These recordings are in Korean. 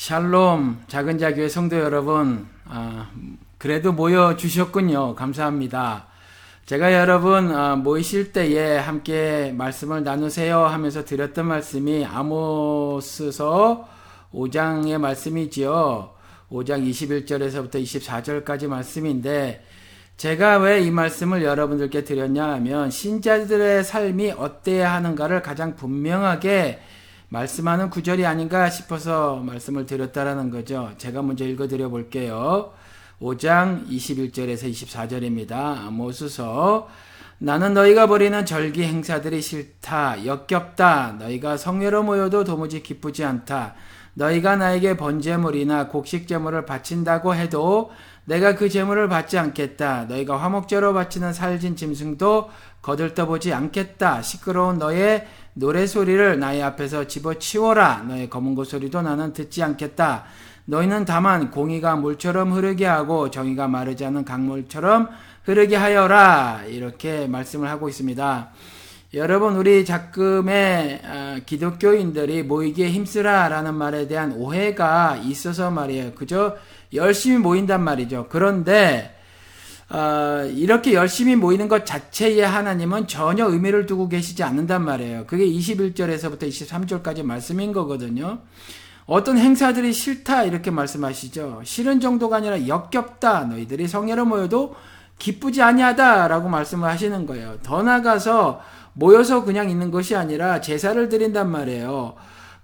샬롬 작은 자교회 성도 여러분 아, 그래도 모여 주셨군요. 감사합니다. 제가 여러분 아, 모이실 때에 함께 말씀을 나누세요 하면서 드렸던 말씀이 아모스서 5장의 말씀이지요. 5장 21절에서부터 24절까지 말씀인데 제가 왜 이 말씀을 여러분들께 드렸냐 하면 신자들의 삶이 어때야 하는가를 가장 분명하게 말씀하는 구절이 아닌가 싶어서 말씀을 드렸다라는 거죠. 제가 먼저 읽어 드려 볼게요. 5장 21절에서 24절입니다. 아모스서 나는 너희가 벌이는 절기 행사들이 싫다 역겹다 너희가 성회로 모여도 도무지 기쁘지 않다 너희가 나에게 번제물이나 곡식 제물을 바친다고 해도 내가 그 제물을 받지 않겠다 너희가 화목제로 바치는 살진 짐승도 거들떠보지 않겠다 시끄러운 너의 노래소리를 나의 앞에서 집어치워라. 너의 검은 고소리도 나는 듣지 않겠다. 너희는 다만 공의가 물처럼 흐르게 하고 정의가 마르지 않은 강물처럼 흐르게 하여라. 이렇게 말씀을 하고 있습니다. 여러분, 우리 작금의 아, 기독교인들이 모이기에 힘쓰라라는 말에 대한 오해가 있어서 말이에요. 그저 열심히 모인단 말이죠. 그런데 어, 이렇게 열심히 모이는 것 자체에 하나님은 전혀 의미를 두고 계시지 않는단 말이에요. 그게 21절에서부터 23절까지 말씀인 거거든요. 어떤 행사들이 싫다 이렇게 말씀하시죠. 싫은 정도가 아니라 역겹다. 너희들이 성회로 모여도 기쁘지 아니하다라고 말씀을 하시는 거예요. 더 나가서 모여서 그냥 있는 것이 아니라 제사를 드린단 말이에요.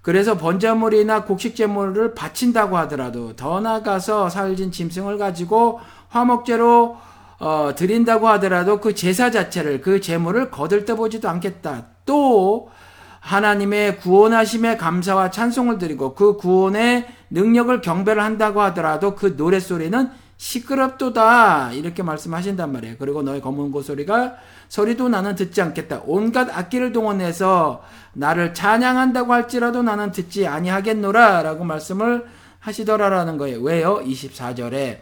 그래서 번자물이나 곡식 제물을 바친다고 하더라도 더 나가서 살진 짐승을 가지고 화목제로 어, 드린다고 하더라도 그 제사 자체를 그 제물을 거들떠보지도 않겠다. 또 하나님의 구원하심에 감사와 찬송을 드리고 그 구원의 능력을 경배를 한다고 하더라도 그 노랫소리는 시끄럽도다 이렇게 말씀하신단 말이에요. 그리고 너의 검은 고소리가 소리도 나는 듣지 않겠다. 온갖 악기를 동원해서 나를 찬양한다고 할지라도 나는 듣지 아니하겠노라라고 말씀을 하시더라라는 거예요. 왜요? 24절에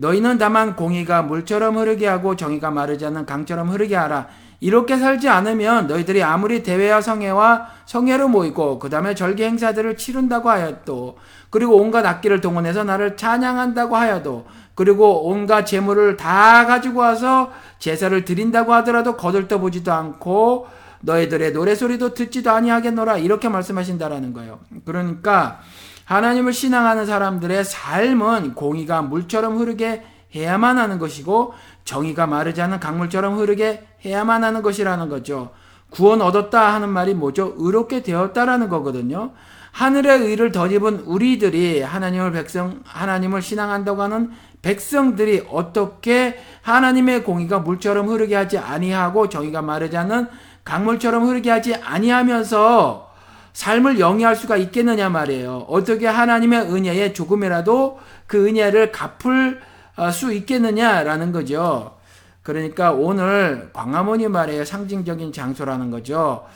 너희는 다만 공의가 물처럼 흐르게 하고 정의가 마르지 않는 강처럼 흐르게 하라. 이렇게 살지 않으면 너희들이 아무리 대회와 성회와 성회로 모이고 그 다음에 절기 행사들을 치른다고 하여도 그리고 온갖 악기를 동원해서 나를 찬양한다고 하여도 그리고 온갖 재물을 다 가지고 와서 제사를 드린다고 하더라도 거들떠보지도 않고 너희들의 노래소리도 듣지도 아니하겠노라 이렇게 말씀하신다라는 거예요. 그러니까 하나님을 신앙하는 사람들의 삶은 공의가 물처럼 흐르게 해야만 하는 것이고 정의가 마르지 않은 강물처럼 흐르게 해야만 하는 것이라는 거죠. 구원 얻었다 하는 말이 뭐죠? 의롭게 되었다라는 거거든요. 하늘의 의를 덧입은 우리들이 하나님을 백성 하나님을 신앙한다고 하는 백성들이 어떻게 하나님의 공의가 물처럼 흐르게 하지 아니하고 정의가 마르지 않는 강물처럼 흐르게 하지 아니하면서 삶을 영위할 수가 있겠느냐 말이에요. 어떻게 하나님의 은혜에 조금이라도 그 은혜를 갚을 어, 수 있겠느냐라는 거죠. 그러니까 오늘 광화문이 말이에요. 상징적인 장소라는 거죠.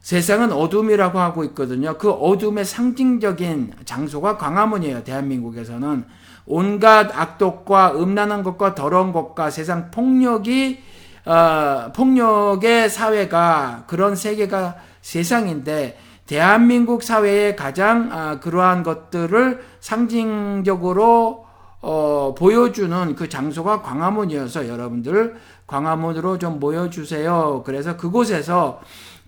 세상은 어둠이라고 하고 있거든요. 그 어둠의 상징적인 장소가 광화문이에요. 대한민국에서는 온갖 악독과 음란한 것과 더러운 것과 세상 폭력이 어, 폭력의 사회가 그런 세계가 세상인데 대한민국 사회에 가장 아, 그러한 것들을 상징적으로 어, 보여주는 그 장소가 광화문이어서 여러분들 광화문으로 좀 모여주세요. 그래서 그곳에서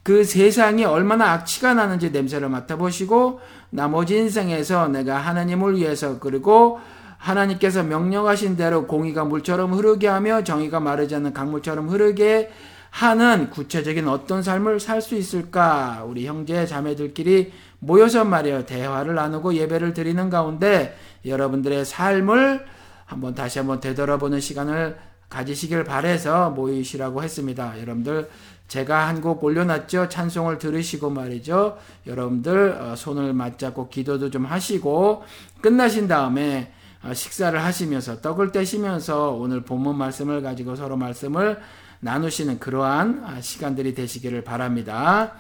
그 세상이 얼마나 악취가 나는지 냄새를 맡아보시고 나머지 인생에서 내가 하나님을 위해서 그리고 하나님께서 명령하신 대로 공의가 물처럼 흐르게 하며 정의가 마르지 않는 강물처럼 흐르게 하는 구체적인 어떤 삶을 살 수 있을까? 우리 형제 자매들끼리 모여서 말이에요. 대화를 나누고 예배를 드리는 가운데 여러분들의 삶을 한번 다시 한번 되돌아보는 시간을 가지시길 바래서 모이시라고 했습니다. 여러분들 제가 한 곡 올려놨죠. 찬송을 들으시고 말이죠. 여러분들 어, 손을 맞잡고 기도도 좀 하시고 끝나신 다음에 어, 식사를 하시면서 떡을 떼시면서 오늘 본문 말씀을 가지고 서로 말씀을 나누시는 그러한 시간들이 되시기를 바랍니다.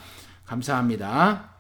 감사합니다.